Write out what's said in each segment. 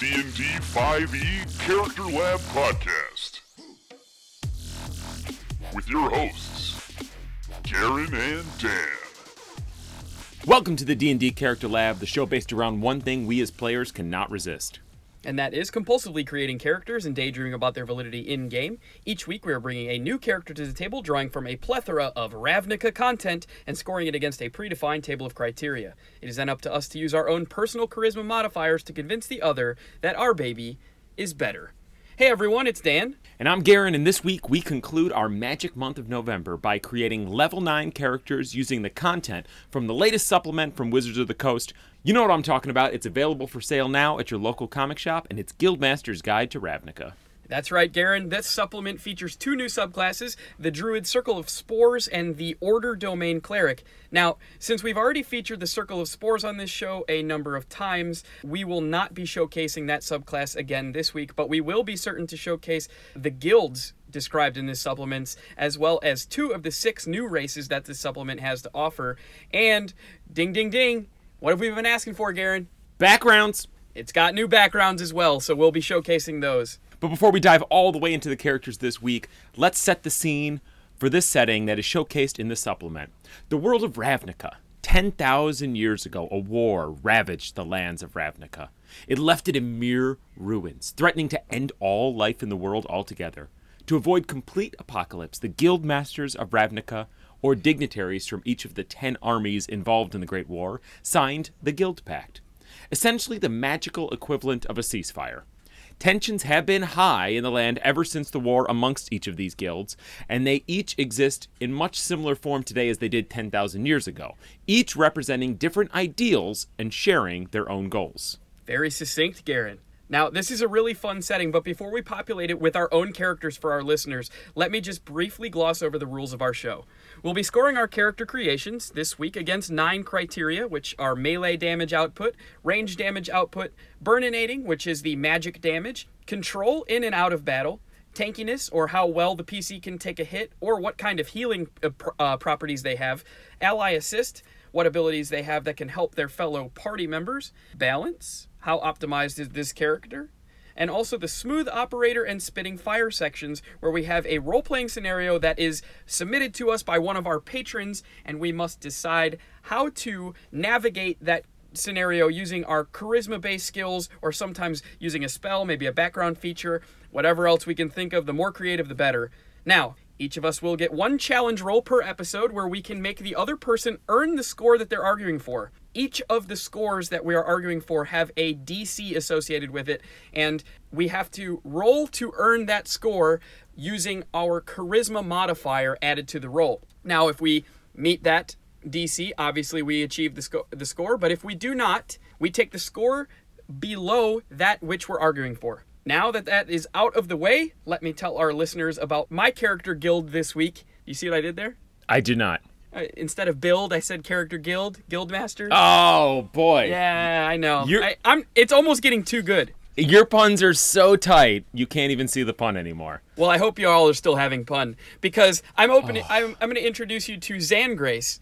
D&D 5e Character Lab podcast with your hosts, Garen and Dan. Welcome to the D&D Character Lab, the show based around one thing we as players cannot resist. And that is compulsively creating characters and daydreaming about their validity in game. Each week, we are bringing a new character to the table, drawing from a plethora of Ravnica content and scoring it against a predefined table of criteria. It is then up to us to use our own personal charisma modifiers to convince the other that our baby is better. Hey everyone, it's Dan. And I'm Garen, and this week we conclude our magic month of November by creating level 9 characters using the content from the latest supplement from Wizards of the Coast. You know what I'm talking about. It's available for sale now at your local comic shop, and it's Guildmaster's Guide to Ravnica. That's right, Garen. This supplement features two new subclasses the Druid Circle of Spores and the Order Domain Cleric. Now, since we've already featured the Circle of Spores on this show a number of times, we will not be showcasing that subclass again this week, but we will be certain to showcase the guilds described in this supplement, as well as two of the six new races that this supplement has to offer. And ding, ding, ding, what have we been asking for, Garen? Backgrounds! It's got new backgrounds as well, so we'll be showcasing those. But before we dive all the way into the characters this week, let's set the scene for this setting that is showcased in the supplement. The world of Ravnica. 10,000 years ago, a war ravaged the lands of Ravnica. It left it in mere ruins, threatening to end all life in the world altogether. To avoid complete apocalypse, the guild masters of Ravnica, or dignitaries from each of the 10 armies involved in the Great War, signed the Guild Pact, essentially the magical equivalent of a ceasefire. Tensions have been high in the land ever since the war amongst each of these guilds, and they each exist in much similar form today as they did 10,000 years ago, each representing different ideals and sharing their own goals. Very succinct, Garen. Now, this is a really fun setting, but before we populate it with our own characters for our listeners, let me just briefly gloss over the rules of our show. We'll be scoring our character creations this week against nine criteria, which are melee damage output, range damage output, burninating, which is the magic damage, control in and out of battle, tankiness, or how well the PC can take a hit, or what kind of healing uh, uh, properties they have, ally assist, what abilities they have that can help their fellow party members, balance, how optimized is this character, and also the smooth operator and spitting fire sections where we have a role playing scenario that is submitted to us by one of our patrons and we must decide how to navigate that scenario using our charisma based skills or sometimes using a spell, maybe a background feature, whatever else we can think of, the more creative the better. Now, each of us will get one challenge roll per episode where we can make the other person earn the score that they're arguing for. Each of the scores that we are arguing for have a DC associated with it, and we have to roll to earn that score using our charisma modifier added to the roll. Now, if we meet that DC, obviously we achieve the, sco- the score, but if we do not, we take the score below that which we're arguing for. Now that that is out of the way, let me tell our listeners about my character guild this week. You see what I did there? I do not. Uh, instead of build, I said character guild, guild masters. Oh boy. yeah, I know. You're- I, I'm. It's almost getting too good. Your puns are so tight, you can't even see the pun anymore. Well, I hope you all are still having fun because I'm opening. I'm, I'm going to introduce you to Zangrace,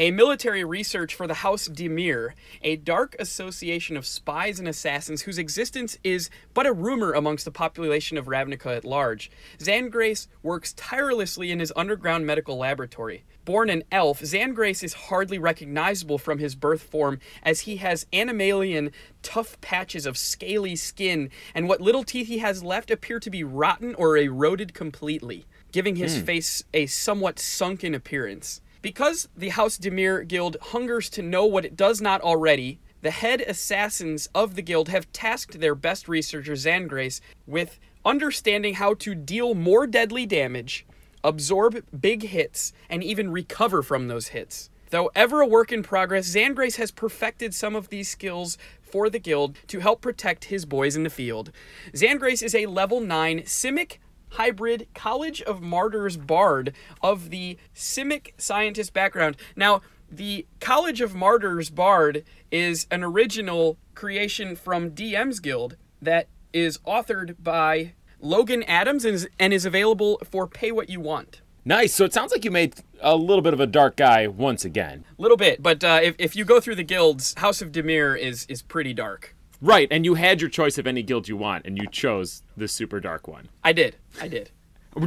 a military research for the House Dimir, a dark association of spies and assassins whose existence is but a rumor amongst the population of Ravnica at large. Zangrace works tirelessly in his underground medical laboratory. Born an elf, Zangrace is hardly recognizable from his birth form as he has animalian tough patches of scaly skin, and what little teeth he has left appear to be rotten or eroded completely, giving his hmm. face a somewhat sunken appearance. Because the House Dimir Guild hungers to know what it does not already, the head assassins of the guild have tasked their best researcher, Zangrace, with understanding how to deal more deadly damage, absorb big hits, and even recover from those hits. Though ever a work in progress, Zangrace has perfected some of these skills for the guild to help protect his boys in the field. Zangrace is a level 9 Simic hybrid College of Martyrs Bard of the Simic scientist background. Now, the College of Martyrs Bard is an original creation from DM's Guild that is authored by Logan Adams and is, and is available for pay what you want. Nice. So it sounds like you made a little bit of a dark guy once again. A Little bit, but uh, if, if you go through the guilds, House of Dimir is is pretty dark. Right, and you had your choice of any guild you want, and you chose the super dark one. I did. I did. I'm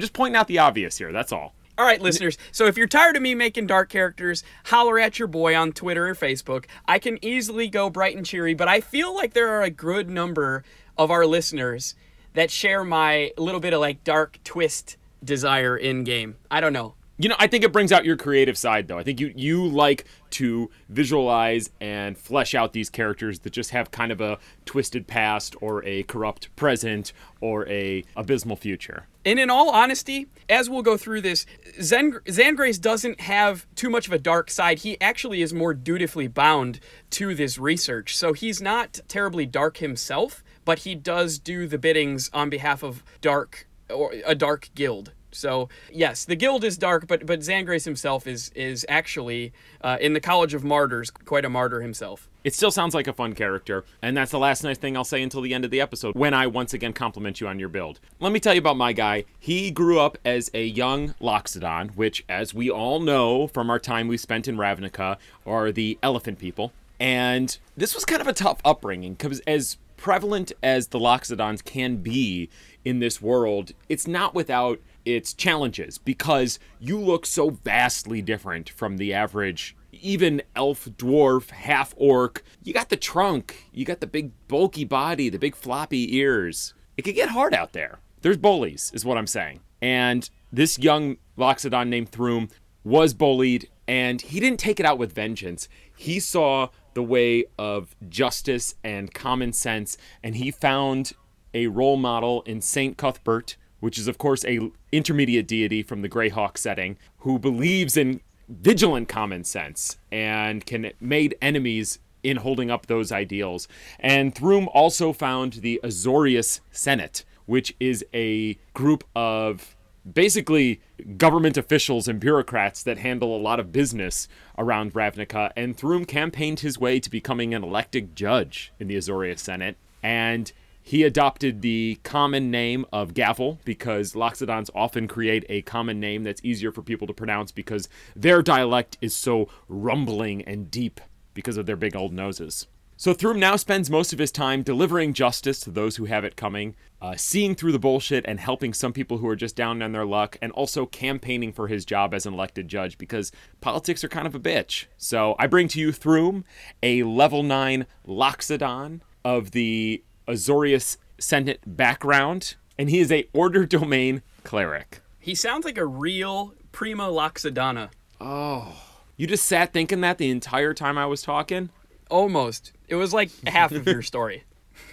just pointing out the obvious here. That's all. All right, listeners. So if you're tired of me making dark characters, holler at your boy on Twitter or Facebook. I can easily go bright and cheery, but I feel like there are a good number of our listeners that share my little bit of like dark twist desire in game. I don't know. You know, I think it brings out your creative side, though. I think you you like to visualize and flesh out these characters that just have kind of a twisted past or a corrupt present or a abysmal future. And in all honesty, as we'll go through this, Zen, Zangrace doesn't have too much of a dark side. He actually is more dutifully bound to this research. So he's not terribly dark himself, but he does do the biddings on behalf of dark or a dark guild. So yes, the guild is dark, but but Zangrace himself is is actually uh, in the College of Martyrs quite a martyr himself. It still sounds like a fun character, and that's the last nice thing I'll say until the end of the episode when I once again compliment you on your build. Let me tell you about my guy. He grew up as a young Loxodon, which, as we all know from our time we spent in Ravnica, are the elephant people. And this was kind of a tough upbringing because as prevalent as the Loxodons can be in this world, it's not without its challenges because you look so vastly different from the average even elf, dwarf, half orc. You got the trunk, you got the big bulky body, the big floppy ears. It could get hard out there. There's bullies, is what I'm saying. And this young Loxodon named Throom was bullied, and he didn't take it out with vengeance. He saw the way of justice and common sense, and he found a role model in Saint Cuthbert, which is of course a intermediate deity from the Greyhawk setting, who believes in vigilant common sense and can made enemies in holding up those ideals. And Throom also found the Azorius Senate, which is a group of basically government officials and bureaucrats that handle a lot of business around Ravnica. And Throom campaigned his way to becoming an elected judge in the Azorius Senate. And he adopted the common name of Gavel because Loxodons often create a common name that's easier for people to pronounce because their dialect is so rumbling and deep because of their big old noses. So Thrum now spends most of his time delivering justice to those who have it coming, uh, seeing through the bullshit and helping some people who are just down on their luck, and also campaigning for his job as an elected judge because politics are kind of a bitch. So I bring to you Thrum, a level 9 Loxodon of the Azorius Senate background, and he is a Order Domain cleric. He sounds like a real prima Loxodana. Oh. You just sat thinking that the entire time I was talking? Almost. It was like half of your story.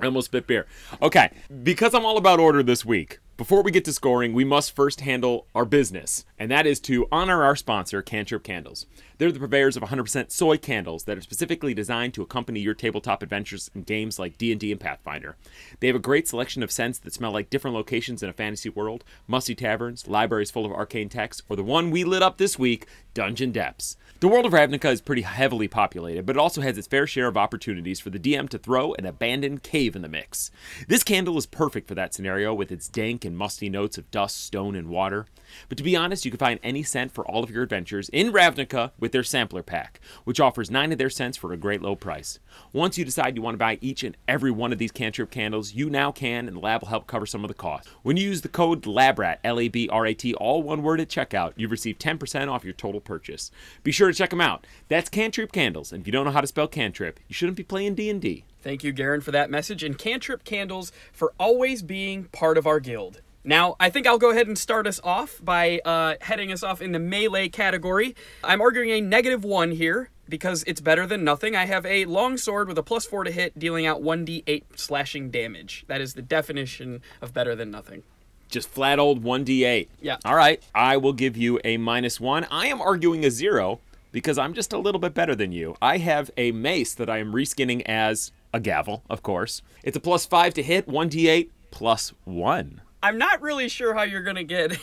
I almost spit beer. Okay, because I'm all about order this week, before we get to scoring, we must first handle our business, and that is to honor our sponsor, Cantrip Candles. They're the purveyors of 100% soy candles that are specifically designed to accompany your tabletop adventures in games like D&D and Pathfinder. They have a great selection of scents that smell like different locations in a fantasy world, musty taverns, libraries full of arcane texts, or the one we lit up this week, Dungeon Depths. The world of Ravnica is pretty heavily populated, but it also has its fair share of opportunities for the DM to throw an abandoned cave in the mix. This candle is perfect for that scenario with its dank and musty notes of dust, stone, and water. But to be honest, you can find any scent for all of your adventures in Ravnica with their sampler pack, which offers nine of their scents for a great low price. Once you decide you want to buy each and every one of these cantrip candles, you now can, and the lab will help cover some of the cost. When you use the code LABRAT, L A B R A T, all one word at checkout, you receive 10% off your total purchase. Be sure to check them out. That's Cantrip Candles, and if you don't know how to spell cantrip, you shouldn't be playing D&D. Thank you, Garen, for that message, and Cantrip Candles for always being part of our guild. Now, I think I'll go ahead and start us off by uh, heading us off in the melee category. I'm arguing a negative one here because it's better than nothing. I have a long sword with a plus four to hit, dealing out 1d8 slashing damage. That is the definition of better than nothing. Just flat old 1d8. Yeah. All right, I will give you a minus one. I am arguing a zero because I'm just a little bit better than you. I have a mace that I am reskinning as a gavel, of course. It's a plus five to hit, 1d8 plus one. I'm not really sure how you're going to get.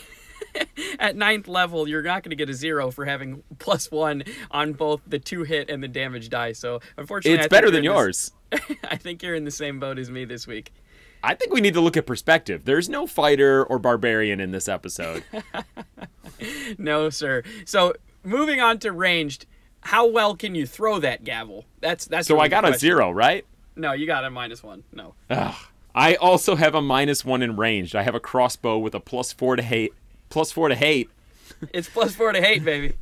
At ninth level, you're not going to get a zero for having plus one on both the to hit and the damage die. So, unfortunately, It's better than yours. This, I think you're in the same boat as me this week. I think we need to look at perspective. There's no fighter or barbarian in this episode. No, sir. So, moving on to ranged, how well can you throw that gavel? That's that's. So really I got a zero, right? No, you got a minus one. No. I also have a minus one in ranged. I have a crossbow with a plus four to hate, plus four to hate, It's plus four to hate, baby.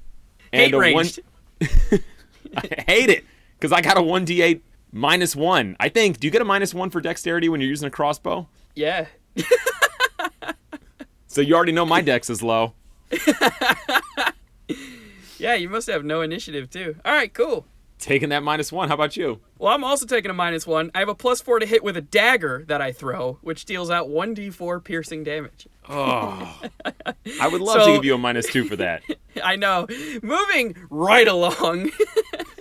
and Hate ranged. one. I hate it because I got a one d8 minus one. I think. Do you get a minus one for dexterity when you're using a crossbow? Yeah. So you already know my dex is low. Yeah, you must have no initiative too. All right, cool. Taking that minus one. How about you? Well, I'm also taking a minus one. I have a plus four to hit with a dagger that I throw, which deals out 1d4 piercing damage. Oh, I would love to give you a minus two for that. I know. Moving right along.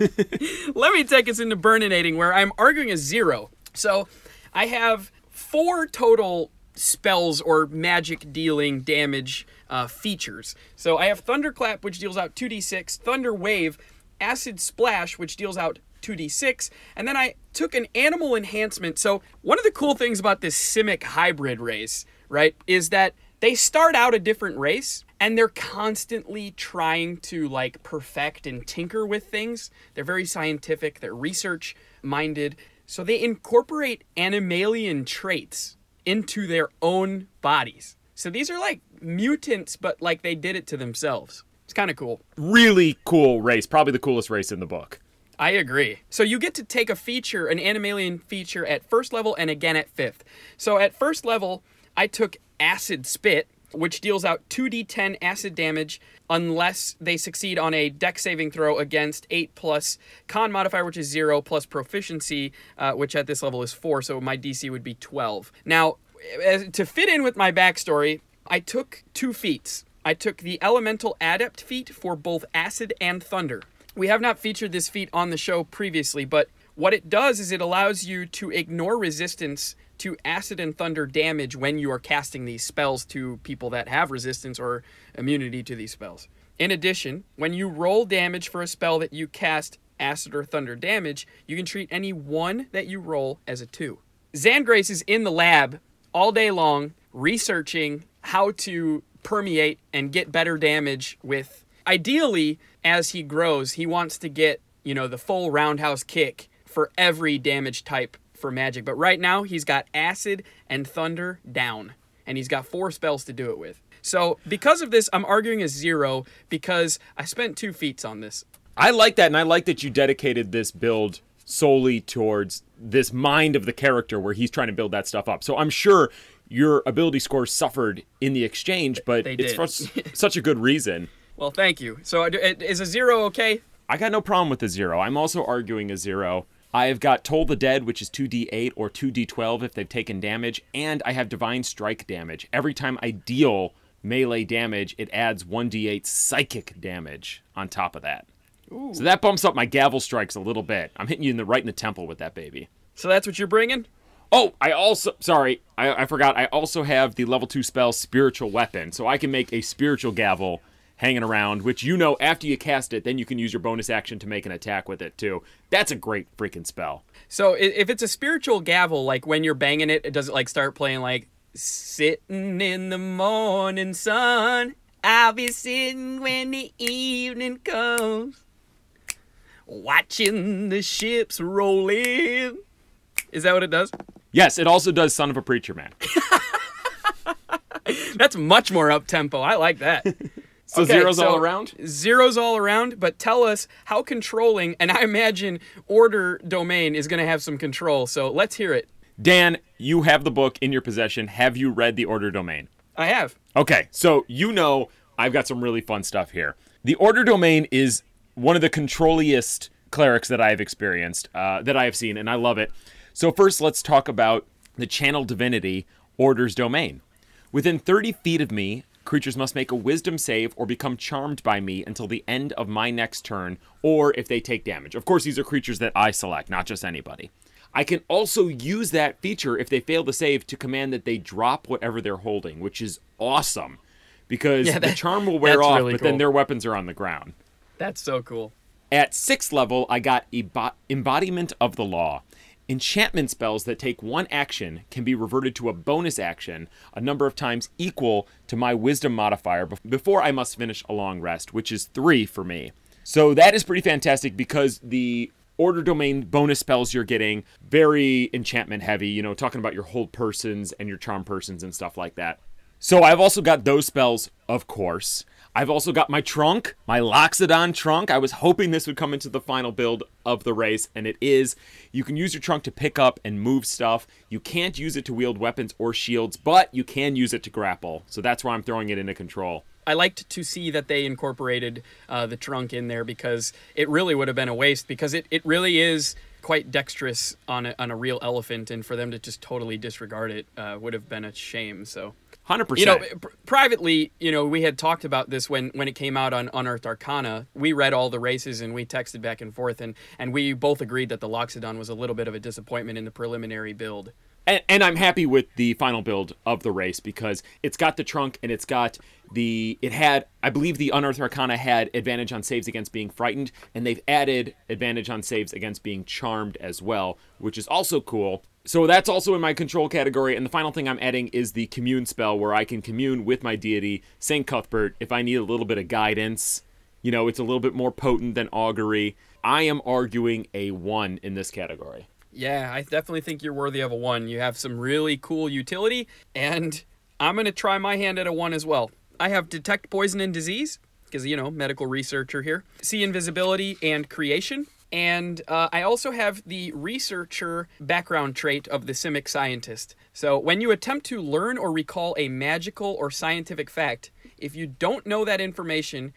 Let me take us into Burninating, where I'm arguing a zero. So I have four total spells or magic dealing damage uh, features. So I have Thunderclap, which deals out 2d6, Thunder Wave, Acid Splash, which deals out 2d6, and then I took an animal enhancement. So one of the cool things about this Simic hybrid race, right, is that they start out a different race and they're constantly trying to like perfect and tinker with things. They're very scientific, they're research minded. So they incorporate animalian traits into their own bodies. So these are like mutants, but like they did it to themselves. It's kind of cool. Really cool race. Probably the coolest race in the book. I agree. So you get to take a feature, an animalian feature at first level and again at fifth. So at first level, I took Acid Spit, which deals out 2d10 acid damage unless they succeed on a deck saving throw against 8 plus con modifier, which is 0, plus proficiency, uh, which at this level is 4, so my DC would be 12. Now, as, to fit in with my backstory, I took two feats. I took the Elemental Adept feat for both Acid and Thunder. We have not featured this feat on the show previously, but what it does is it allows you to ignore resistance to acid and thunder damage when you are casting these spells to people that have resistance or immunity to these spells. In addition, when you roll damage for a spell that you cast acid or thunder damage, you can treat any one that you roll as a two. Zangrace is in the lab all day long researching how to permeate and get better damage with ideally as he grows he wants to get you know the full roundhouse kick for every damage type for magic. But right now he's got acid and thunder down and he's got four spells to do it with. So because of this i'm arguing a zero because i spent two feats on this. I like that, and I like that you dedicated this build solely towards this mind of the character where he's trying to build that stuff up. So I'm sure your ability scores suffered in the exchange, but it's for such a good reason. well thank you so uh, is a zero okay I got no problem with a zero. I'm also arguing a zero. I've got Toll the Dead, which is 2d8 or 2d12 if they've taken damage, and I have Divine Strike damage. Every time I deal melee damage, it adds 1d8 psychic damage on top of that. So that bumps up my gavel strikes a little bit. I'm hitting you in the right in the temple with that baby. so that's what you're bringing Oh, I also sorry, I, I forgot. I also have the level two spell Spiritual Weapon, so I can make a spiritual gavel hanging around, which you know after you cast it, then you can use your bonus action to make an attack with it too. That's a great freaking spell. So if it's a spiritual gavel, like when you're banging it, it does it like start playing like sitting in the morning sun. I'll be sitting when the evening comes, watching the ships roll in. Is that what it does? Yes, it also does Son of a Preacher Man. That's much more up tempo. I like that. So Okay, zeros all around. Zeros all around, but tell us how controlling, and I imagine order domain is going to have some control. So let's hear it. Dan, you have the book in your possession. Have you read the Order Domain? I have. Okay, so you know I've got some really fun stuff here. The Order Domain is one of the controlliest clerics that I have experienced, uh, that I have seen, and I love it. So, first, let's talk about the Channel Divinity Order's Domain. Within 30 feet of me, creatures must make a wisdom save or become charmed by me until the end of my next turn, or if they take damage. Of course, these are creatures that I select, not just anybody. I can also use that feature if they fail to save to command that they drop whatever they're holding, which is awesome because Yeah, the charm will wear off, really but then their weapons are on the ground. That's so cool. At sixth level, I got Embodiment of the Law. Enchantment spells that take one action can be reverted to a bonus action a number of times equal to my wisdom modifier before I must finish a long rest, which is three for me. So that is pretty fantastic because the order domain bonus spells you're getting very enchantment heavy, you know, talking about your hold persons and your charm persons and stuff like that. So I've also got those spells, of course. I've also got my trunk, my Loxodon trunk. I was hoping this would come into the final build of the race, and it is. You can use your trunk to pick up and move stuff. You can't use it to wield weapons or shields, but you can use it to grapple. So that's why I'm throwing it into control. I liked to see that they incorporated uh, the trunk in there because it really would have been a waste because it, it really is quite dexterous on a, on a real elephant and for them to just totally disregard it uh, would have been a shame so Hundred percent. you know pr- privately you know we had talked about this when when it came out on unearthed arcana we read all the races and we texted back and forth and and we both agreed that the loxodon was a little bit of a disappointment in the preliminary build and, and I'm happy with the final build of the race because it's got the trunk and it's got the it had I believe the unearthed arcana had advantage on saves against being frightened and they've added advantage on saves against being charmed as well, which is also cool. So that's also in my control category and the final thing I'm adding is the commune spell where I can commune with my deity Saint Cuthbert if I need a little bit of guidance. You know, it's a little bit more potent than augury. I am arguing a 1 in this category. Yeah, I definitely think you're worthy of a one. You have some really cool utility, and I'm going to try my hand at a one as well. I have detect poison and disease, because, you know, medical researcher here, see invisibility and creation. And uh, I also have the researcher background trait of the Simic scientist. So when you attempt to learn or recall a magical or scientific fact, if you don't know that information,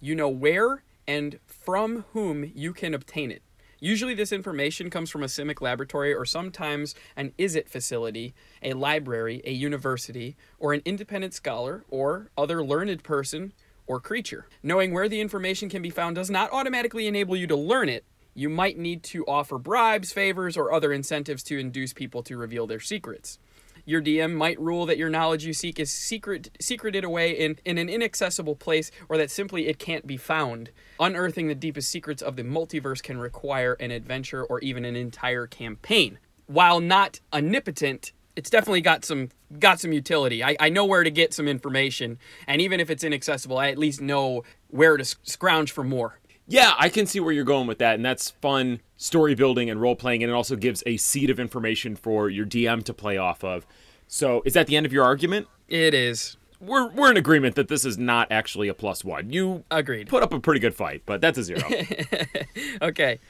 you know where and from whom you can obtain it. Usually, this information comes from a Simic laboratory or sometimes an Izzet facility, a library, a university, or an independent scholar or other learned person or creature. Knowing where the information can be found does not automatically enable you to learn it. You might need to offer bribes, favors, or other incentives to induce people to reveal their secrets. Your DM might rule that your knowledge you seek is secret, secreted away in, in an inaccessible place or that simply it can't be found. Unearthing the deepest secrets of the multiverse can require an adventure or even an entire campaign. While not omnipotent, it's definitely got some got some utility. I, I know where to get some information, and even if it's inaccessible, I at least know where to scrounge for more. Yeah, I can see where you're going with that, and that's fun story building and role playing, and it also gives a seed of information for your DM to play off of. So, is that the end of your argument? It is. We're we're in agreement that this is not actually a plus one. You Agreed. put up a pretty good fight, but that's a zero. Okay.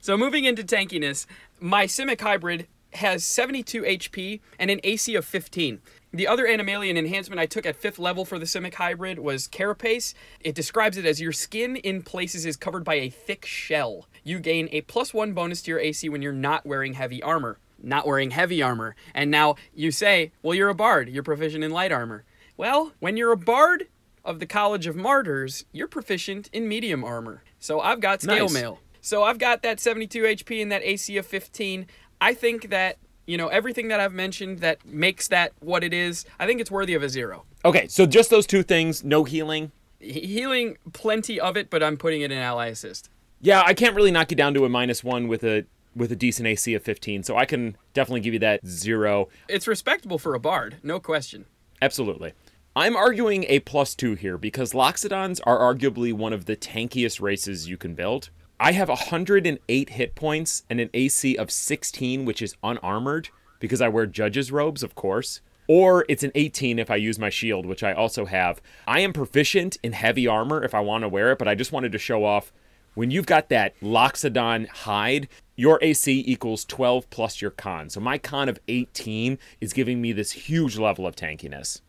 So moving into tankiness, my Simic hybrid has 72 HP and an AC of 15. The other Animalian enhancement I took at fifth level for the Simic hybrid was Carapace. It describes it as your skin in places is covered by a thick shell. You gain a plus one bonus to your AC when you're not wearing heavy armor. Not wearing heavy armor. And now you say, well, you're a bard. You're proficient in light armor. Well, when you're a bard of the College of Martyrs, you're proficient in medium armor. So I've got scale Nice. mail. So I've got that 72 HP and that AC of 15. I think that, you know, everything that I've mentioned that makes that what it is, I think it's worthy of a zero. okay, so just those two things, no healing. He- healing, plenty of it, but I'm putting it in ally assist. Yeah, I can't really knock you down to a minus one with a with a decent AC of 15, so I can definitely give you that zero. It's respectable for a bard, no question. Absolutely. I'm arguing a plus two here because Loxodons are arguably one of the tankiest races you can build. I have 108 hit points and an AC of 16, which is unarmored because I wear judge's robes, of course. Or it's an 18 if I use my shield, which I also have. I am proficient in heavy armor if I want to wear it, but I just wanted to show off when you've got that Loxodon hide, your AC equals 12 plus your con. So my con of 18 is giving me this huge level of tankiness.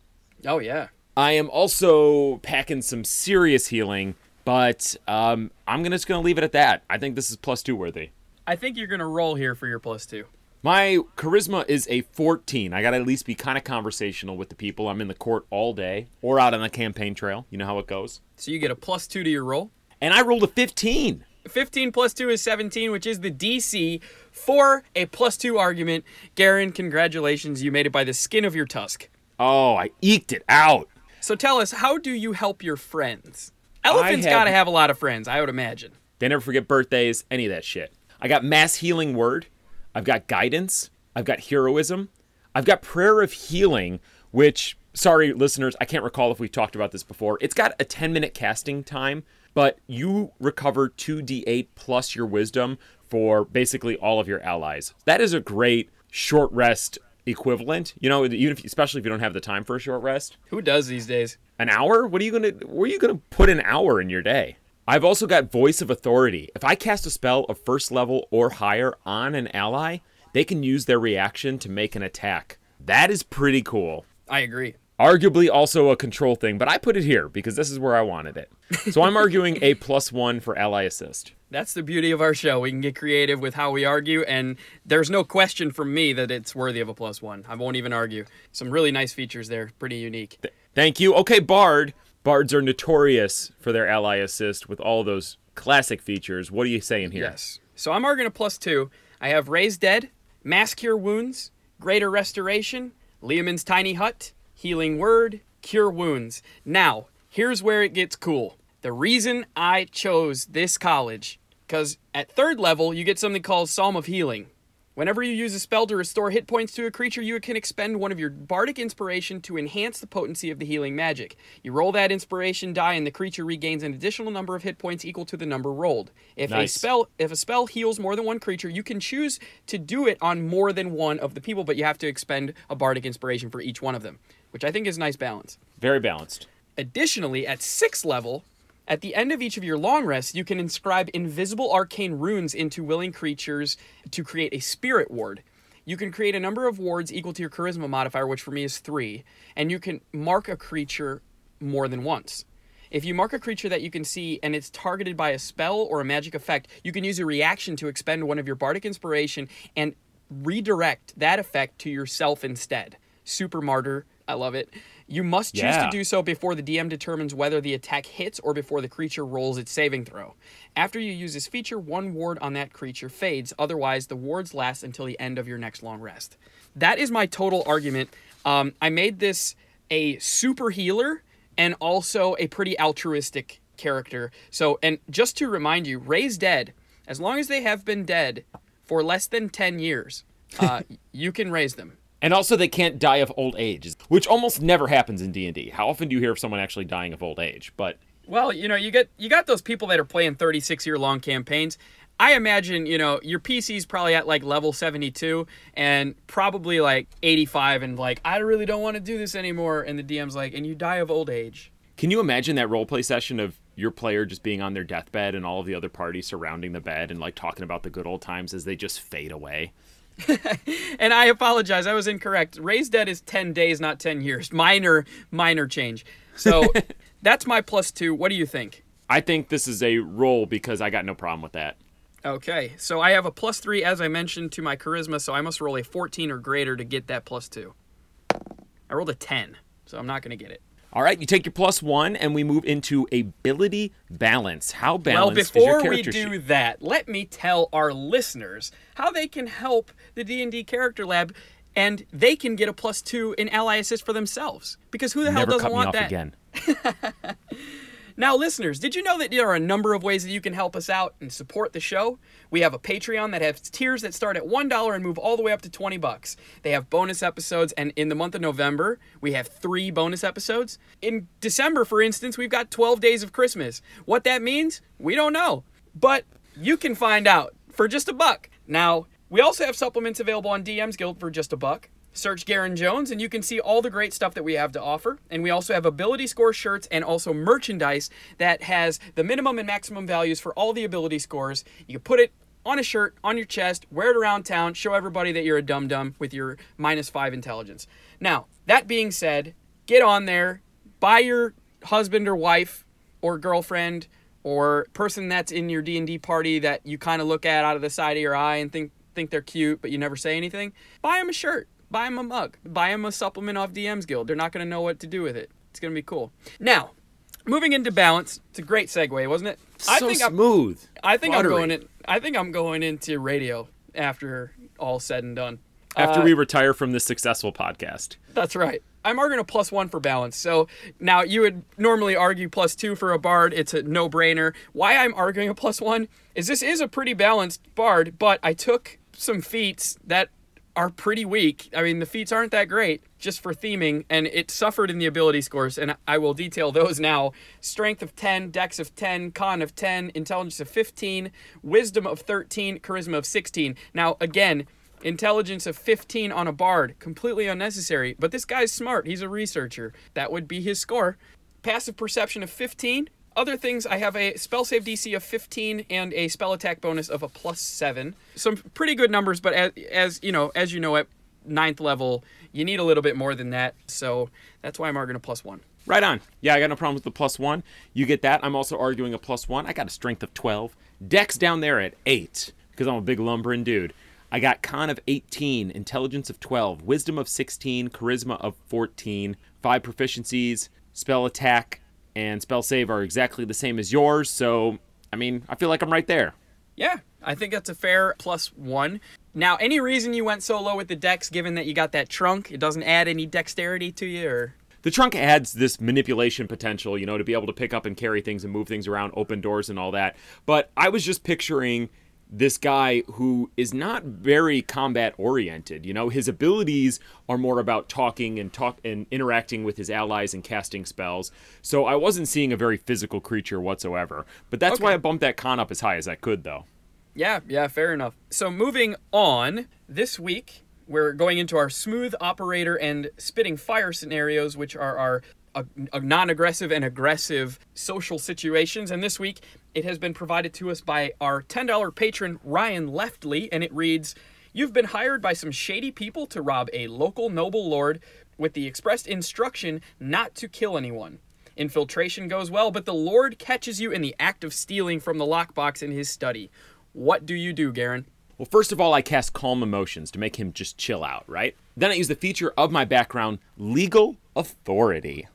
Oh, yeah. I am also packing some serious healing, but um, I'm gonna just gonna leave it at that. I think this is plus two worthy. I think you're going to roll here for your plus two. My charisma is a 14. I gotta at least be kind of conversational with the people. I'm in the court all day or out on the campaign trail. You know how it goes. So you get a plus two to your roll. And I rolled a 15. 15 plus 2 is 17, which is the DC for a plus 2 argument. Garen, congratulations. You made it by the skin of your tusk. Oh, I eked it out. So tell us, how do you help your friends? Elephants got to have a lot of friends, I would imagine. They never forget birthdays, any of that shit. I got mass healing word. I've got guidance. I've got heroism. I've got prayer of healing, which, sorry, listeners, I can't recall if we've talked about this before. It's got a 10 minute casting time, but you recover 2d8 plus your wisdom for basically all of your allies. That is a great short rest equivalent. You know, even if, especially if you don't have the time for a short rest. Who does these days? An hour? What are you gonna? Where are you gonna put an hour in your day? I've also got Voice of Authority. If I cast a spell of first level or higher on an ally, they can use their reaction to make an attack. That is pretty cool. I agree. Arguably also a control thing, but I put it here because this is where I wanted it. So I'm arguing a plus one for ally assist. That's the beauty of our show. We can get creative with how we argue, and there's no question from me that it's worthy of a plus one. I won't even argue. Some really nice features there, pretty unique. Th- thank you. Okay, Bard. Bards are notorious for their ally assist with all those classic features. What are you saying here? Yes. So I'm arguing a plus two. I have Raise Dead, Mass Cure Wounds, Greater Restoration, Leomund's Tiny Hut, Healing Word, Cure Wounds. Now, here's where it gets cool. The reason I chose this college, because at third level, you get something called Psalm of Healing. Whenever you use a spell to restore hit points to a creature, you can expend one of your bardic inspiration to enhance the potency of the healing magic. You roll that inspiration die and the creature regains an additional number of hit points equal to the number rolled. If Nice. a spell if a spell heals more than one creature, you can choose to do it on more than one of the people, but you have to expend a bardic inspiration for each one of them, which I think is nice balance. Very balanced. Additionally, at sixth level, at the end of each of your long rests, you can inscribe invisible arcane runes into willing creatures to create a spirit ward. You can create a number of wards equal to your charisma modifier, which for me is three, and you can mark a creature more than once. If you mark a creature that you can see and it's targeted by a spell or a magic effect, you can use a reaction to expend one of your bardic inspiration and redirect that effect to yourself instead. Super martyr. I love it. You must choose Yeah. to do so before the DM determines whether the attack hits or before the creature rolls its saving throw. After you use this feature, one ward on that creature fades. Otherwise, the wards last until the end of your next long rest. That is my total argument. Um, I made this a super healer and also a pretty altruistic character. So, and just to remind you, Raise Dead, as long as they have been dead for less than 10 years, uh, you can raise them. And also, they can't die of old age, which almost never happens in D and D. How often do you hear of someone actually dying of old age? But Well, you know, you get you got those people that are playing 36 year long campaigns. I imagine, you know, your PC's probably at like level 72 and probably like 85 and like I really don't want to do this anymore and the DM's like and you die of old age. can you imagine that roleplay session of your player just being on their deathbed and all of the other parties surrounding the bed and like talking about the good old times as they just fade away? And I apologize, I was incorrect. Raised dead is 10 days, not 10 years. Minor minor change. So that's my plus 2. What do you think? I think this is a roll because I got no problem with that. Okay, so I have a plus three, as I mentioned, to my charisma, so I must roll a 14 or greater to get that plus two. I rolled a 10, so I'm not going to get it. All right, you take your plus one, and we move into ability balance. How Well, balanced is your before we do sheet? that, let me tell our listeners how they can help the D&D Character Lab, and they can get a plus two in ally assist for themselves. Because who the hell Never doesn't cut me want off that? again. Now, listeners, did you know that there are a number of ways that you can help us out and support the show? We have a Patreon that has tiers that start at $1 and move all the way up to 20 bucks. They have bonus episodes and in the month of November, we have 3 bonus episodes. In December, for instance, we've got 12 days of Christmas. What that means, we don't know. But you can find out for just a buck. Now, we also have supplements available on DM's Guild for just a buck. Search Garen Jones and you can see all the great stuff that we have to offer. And we also have ability score shirts and also merchandise that has the minimum and maximum values for all the ability scores. You can put it on a shirt, on your chest, wear it around town, show everybody that you're a dum dum with your minus five intelligence. Now, that being said, get on there, buy your husband or wife or girlfriend or person that's in your D&D party that you kind of look at out of the side of your eye and think think they're cute but you never say anything. Buy them a shirt, buy them a mug, buy them a supplement off DM's Guild. They're not going to know what to do with it. It's going to be cool. Now, moving into balance, it's a great segue, wasn't it? so smooth. I think. I'm going in, I think I'm going into radio after all said and done. After Uh, we retire from this successful podcast. That's right. I'm arguing a plus one for balance. So now you would normally argue plus two for a bard. It's a no brainer. Why I'm arguing a plus one is this is a pretty balanced bard, but I took some feats that are pretty weak. I mean, the feats aren't that great just for theming, and it suffered in the ability scores, and I will detail those now. Strength of 10, Dex of 10, Con of 10, Intelligence of 15, Wisdom of 13, Charisma of 16. Now, again, Intelligence of 15 on a bard, completely unnecessary, but this guy's smart. He's a researcher. That would be his score. Passive perception of 15. Other things, I have a spell save DC of 15 and a spell attack bonus of a plus 7. Some pretty good numbers, but as, as you know, as you know, at ninth level, you need a little bit more than that. So that's why I'm arguing a plus 1. Right on. Yeah, I got no problem with the plus one. You get that. I'm also arguing a plus one. I got a strength of 12. Dex down there at 8, because I'm a big lumbering dude. I got con of 18, intelligence of 12, wisdom of 16, charisma of 14, five proficiencies, spell attack, and spell save are exactly the same as yours. So, I mean, I feel like I'm right there. Yeah, I think that's a fair plus one. Now, any reason you went so low with the dex, given that you got that trunk? It doesn't add any dexterity to you, or The trunk adds this manipulation potential, you know, to be able to pick up and carry things and move things around, open doors and all that. But I was just picturing this guy who is not very combat oriented. You know, his abilities are more about talking and talk and interacting with his allies and casting spells. So I wasn't seeing a very physical creature whatsoever. But that's why I bumped that con up as high as I could, though. Yeah, yeah, fair enough. So moving on, this week we're going into our smooth operator and spitting fire scenarios, which are our uh, uh, non-aggressive and aggressive social situations. And this week it has been provided to us by our $10 patron Ryan Leftley, and it reads. You've been hired by some shady people to rob a local noble lord with the expressed instruction not to kill anyone. Infiltration goes well, but the Lord catches you in the act of stealing from the lockbox in his study. What do you do, Garen? Well, first of all, I cast Calm Emotions to make him just chill out, right? Then I use the feature of my background, Legal Authority.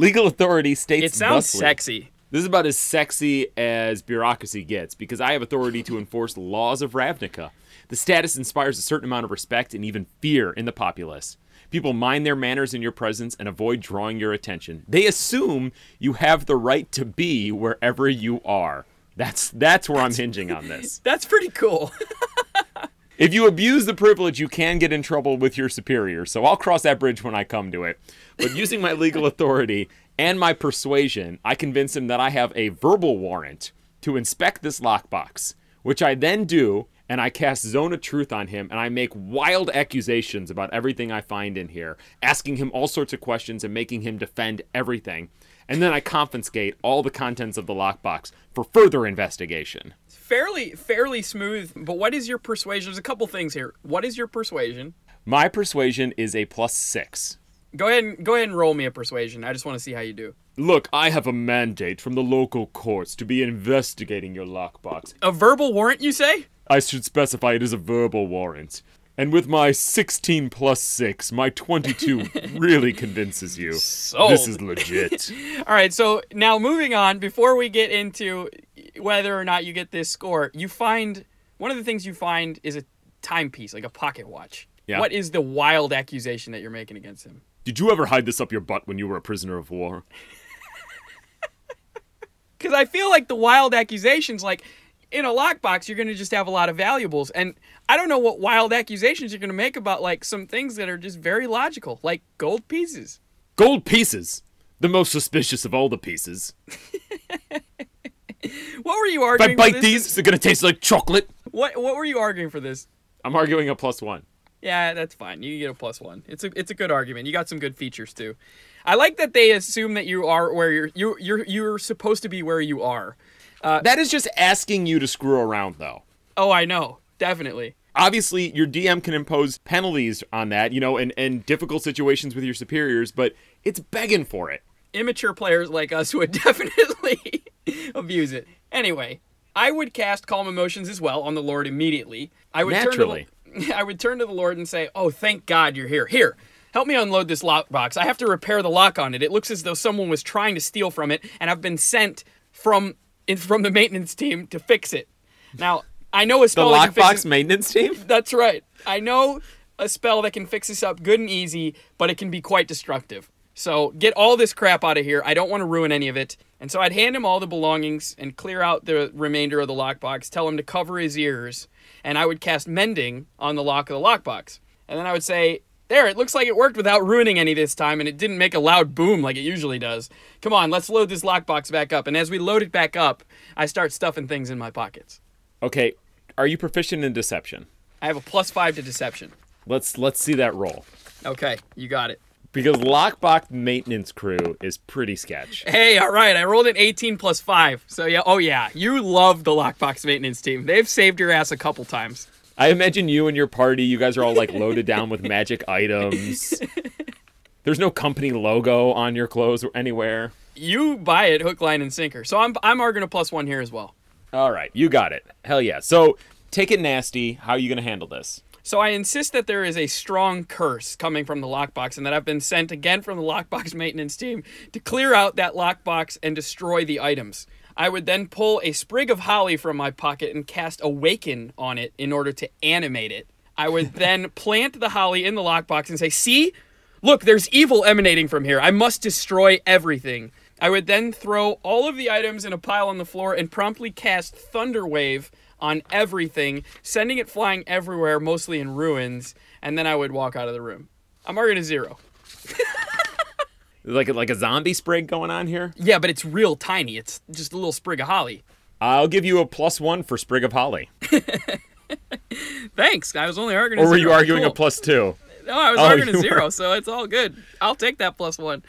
Legal Authority states It sounds thusly- sexy. This is about as sexy as bureaucracy gets because I have authority to enforce the laws of Ravnica. The status inspires a certain amount of respect and even fear in the populace. People mind their manners in your presence and avoid drawing your attention. They assume you have the right to be wherever you are. That's that's where I'm hinging on this. That's pretty cool. If you abuse the privilege, you can get in trouble with your superior. So I'll cross that bridge when I come to it. But using my legal authority and my persuasion, I convince him that I have a verbal warrant to inspect this lockbox, which I then do, and I cast Zone of Truth on him, and I make wild accusations about everything I find in here, asking him all sorts of questions and making him defend everything. And then I confiscate all the contents of the lockbox for further investigation. Fairly, fairly smooth. But what is your persuasion? There's a couple things here. What is your persuasion? My persuasion is a plus six. Go ahead and go ahead and roll me a persuasion. I just want to see how you do. Look, I have a mandate from the local courts to be investigating your lockbox. A verbal warrant, you say? I should specify it is a verbal warrant. And with my 16 plus 6, my 22 really convinces you. Sold. This is legit. All right. So now moving on. Before we get into whether or not you get this score, you find one of the things you find is a timepiece, like a pocket watch. Yeah. What is the wild accusation that you're making against him? Did you ever hide this up your butt when you were a prisoner of war? Because I feel like the wild accusations, like in a lockbox, you're going to just have a lot of valuables. And I don't know what wild accusations you're going to make about like some things that are just very logical, like gold pieces. Gold pieces! The most suspicious of all the pieces. What were you arguing? If I for bite this? these, is it gonna taste like chocolate? What What were you arguing for this? I'm arguing a plus one. Yeah, that's fine. You get a plus one. It's a it's a good argument. You got some good features too. I like that they assume that you are where you're you you're you're supposed to be where you are. Uh, that is just asking you to screw around, though. Oh, I know, definitely. obviously your DM can impose penalties on that, you know, and, and difficult situations with your superiors, but it's begging for it. Immature players like us would definitely abuse it. Anyway, I would cast Calm Emotions as well on the Lord immediately. I would Naturally. Turn to the, I would turn to the Lord and say, "Oh, thank God you're here. Here, help me unload this lockbox. I have to repair the lock on it. It looks as though someone was trying to steal from it, and I've been sent from in, from the maintenance team to fix it. Now, I know a The spell fix lockbox maintenance team? That's right. I know a spell that can fix this up good and easy, but it can be quite destructive. So get all this crap out of here. I don't want to ruin any of it. And so I'd hand him all the belongings and clear out the remainder of the lockbox, tell him to cover his ears, and I would cast Mending on the lock of the lockbox. And then I would say, there, it looks like it worked without ruining any this time, and it didn't make a loud boom like it usually does. Come on, let's load this lockbox back up. And as we load it back up, I start stuffing things in my pockets. Okay, are you proficient in deception? I have a plus five to deception. Let's let's see that roll. Okay, you got it. Because lockbox maintenance crew is pretty sketch. Hey, all right, I rolled an 18 plus five. So yeah, oh yeah, you love the lockbox maintenance team. They've saved your ass a couple times. I imagine you and your party, you guys are all like loaded down with magic items. There's no company logo on your clothes or anywhere. You buy it hook, line, and sinker. So I'm I'm arguing a plus one here as well. All right, you got it. Hell yeah. So take it nasty. How are you gonna handle this? So I insist that there is a strong curse coming from the lockbox and that I've been sent again from the lockbox maintenance team to clear out that lockbox and destroy the items. I would then pull a sprig of holly from my pocket and cast Awaken on it in order to animate it. I would then plant the holly in the lockbox and say, See? Look, there's evil emanating from here. I must destroy everything. I would then throw all of the items in a pile on the floor and promptly cast Thunderwave on everything, sending it flying everywhere, mostly in ruins, and then I would walk out of the room. I'm arguing a zero. Like a, like a zombie sprig going on here? Yeah, but it's real tiny. It's just a little sprig of holly. I'll give you a plus one for sprig of holly. Thanks. I was only arguing. Or were you arguing a Cool. plus two? No, I was Oh, arguing a zero, were. so it's all good. I'll take that plus one.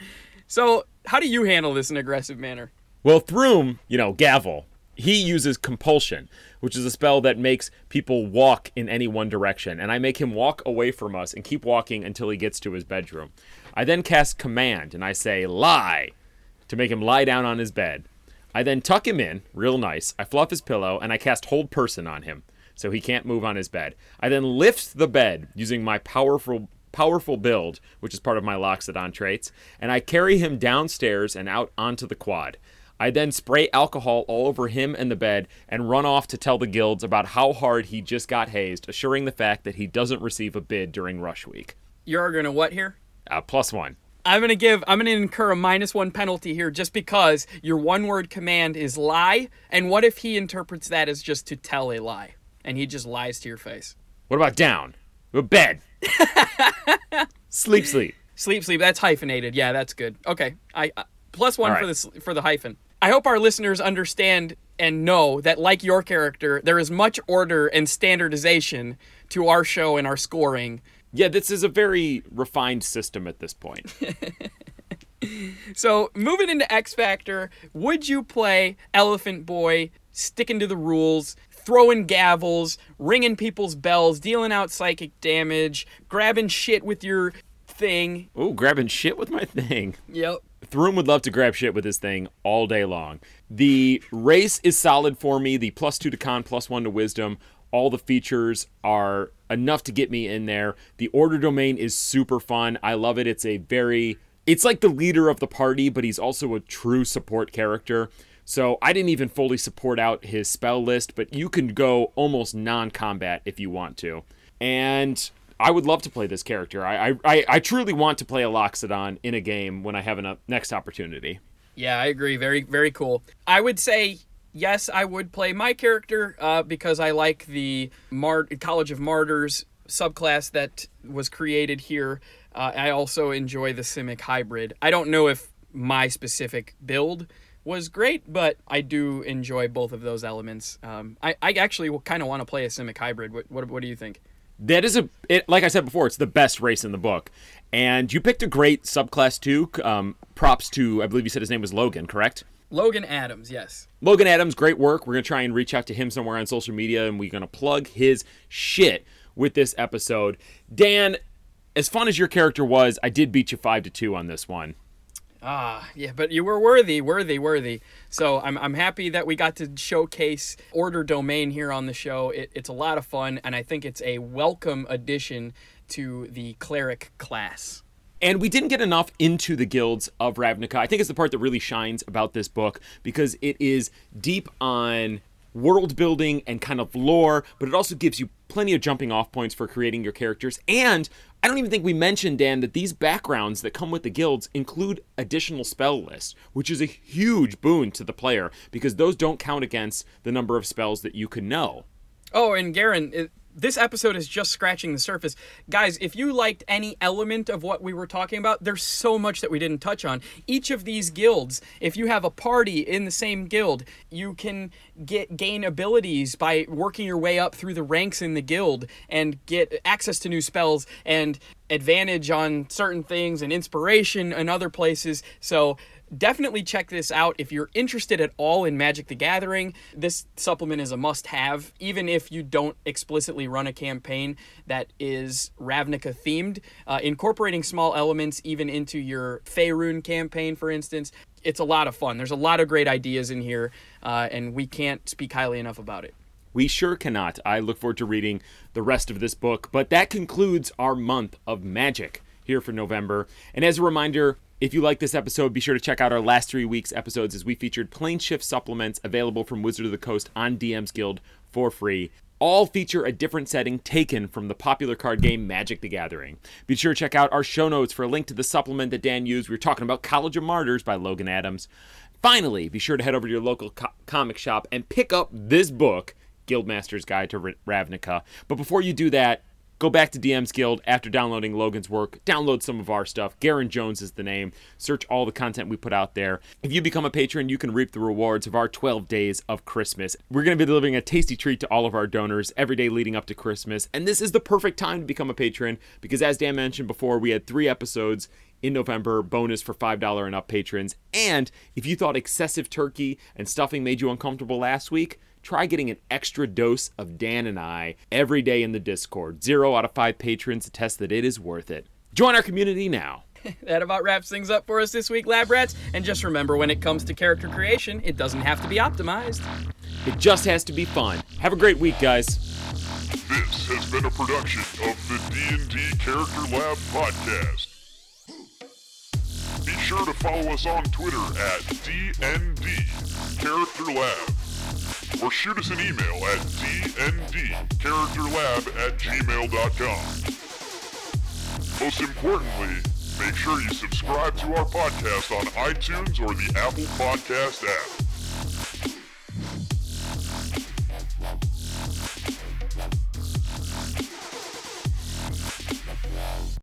So, how do you handle this in aggressive manner? Well, Throom, you know, Gavel, he uses compulsion, which is a spell that makes people walk in any one direction. And I make him walk away from us and keep walking until he gets to his bedroom. I then cast command and I say, lie, to make him lie down on his bed. I then tuck him in, real nice. I fluff his pillow and I cast hold person on him so he can't move on his bed. I then lift the bed using my powerful powerful build, which is part of my Loxodon traits, and I carry him downstairs and out onto the quad. I then spray alcohol all over him and the bed and run off to tell the guilds about how hard he just got hazed, assuring the fact that he doesn't receive a bid during rush week. You're going to what here? Uh, plus one. I'm gonna give. I'm gonna incur a minus one penalty here, just because your one-word command is lie. And what if he interprets that as just to tell a lie, and he just lies to your face? What about down? A bed. sleep, sleep. Sleep, sleep. That's hyphenated. Yeah, that's good. Okay, I uh, plus one All for right. this for the hyphen. I hope our listeners understand and know that, like your character, there is much order and standardization to our show and our scoring. Yeah, this is a very refined system at this point. So, moving into X Factor, would you play Elephant Boy, sticking to the rules, throwing gavels, ringing people's bells, dealing out psychic damage, grabbing shit with your thing? Ooh, grabbing shit with my thing. Yep. Throom would love to grab shit with this thing all day long. The race is solid for me. The plus two to con, plus one to wisdom. All the features are enough to get me in there. The order domain is super fun. I love it. It's a very, it's like the leader of the party, but he's also a true support character. So I didn't even fully support out his spell list, but you can go almost non combat if you want to. And I would love to play this character. I, I, I, truly want to play a Loxodon in a game when I have a next opportunity. Yeah, I agree. Very, very cool. I would say yes, I would play my character uh, because I like the Mar- College of Martyrs subclass that was created here. Uh, I also enjoy the Simic hybrid. I don't know if my specific build was great, but I do enjoy both of those elements. Um, I, I actually kind of want to play a Simic hybrid. What, what, what do you think? That is a, it, like I said before, it's the best race in the book. And you picked a great subclass too. Um, props to, I believe you said his name was Logan, correct? Logan Adams, yes. Logan Adams, great work. We're going to try and reach out to him somewhere on social media and we're going to plug his shit with this episode. Dan, as fun as your character was, I did beat you 5 to 2 on this one. Ah, yeah, but you were worthy, worthy, worthy. So I'm, I'm happy that we got to showcase Order Domain here on the show. It, it's a lot of fun, and I think it's a welcome addition to the cleric class. And we didn't get enough into the guilds of Ravnica. I think it's the part that really shines about this book because it is deep on world building and kind of lore, but it also gives you plenty of jumping off points for creating your characters. And I don't even think we mentioned, Dan, that these backgrounds that come with the guilds include additional spell lists, which is a huge boon to the player because those don't count against the number of spells that you can know. Oh, and Garen, this episode is just scratching the surface. Guys, if you liked any element of what we were talking about, there's so much that we didn't touch on. Each of these guilds, if you have a party in the same guild, you can get gain abilities by working your way up through the ranks in the guild and get access to new spells and advantage on certain things and inspiration in other places. So definitely check this out if you're interested at all in Magic the Gathering. This supplement is a must have, even if you don't explicitly run a campaign that is Ravnica themed. Uh, incorporating small elements even into your Faerun campaign, for instance, it's a lot of fun. There's a lot of great ideas in here, uh, and we can't speak highly enough about it. We sure cannot. I look forward to reading the rest of this book, but that concludes our month of magic here for November. And as a reminder, if you like this episode, be sure to check out our last three weeks' episodes as we featured plane shift supplements available from Wizard of the Coast on DM's Guild for free. All feature a different setting taken from the popular card game Magic the Gathering. Be sure to check out our show notes for a link to the supplement that Dan used. We were talking about College of Martyrs by Logan Adams. Finally, be sure to head over to your local co- comic shop and pick up this book, Guildmaster's Guide to Ravnica. But before you do that, Go back to DM's Guild after downloading Logan's work. Download some of our stuff. Garen Jones is the name. Search all the content we put out there. If you become a patron, you can reap the rewards of our 12 days of Christmas. We're going to be delivering a tasty treat to all of our donors every day leading up to Christmas. And this is the perfect time to become a patron because, as Dan mentioned before, we had three episodes in November, bonus for $5 and up patrons. And if you thought excessive turkey and stuffing made you uncomfortable last week, try getting an extra dose of Dan and I every day in the Discord. Zero out of five patrons attest that it is worth it. Join our community now. that about wraps things up for us this week, Lab Rats. And just remember, when it comes to character creation, it doesn't have to be optimized. It just has to be fun. Have a great week, guys. This has been a production of the D&D Character Lab podcast. Be sure to follow us on Twitter at DND Character Lab or shoot us an email at dndcharacterlab at gmail.com. Most importantly, make sure you subscribe to our podcast on iTunes or the Apple Podcast app.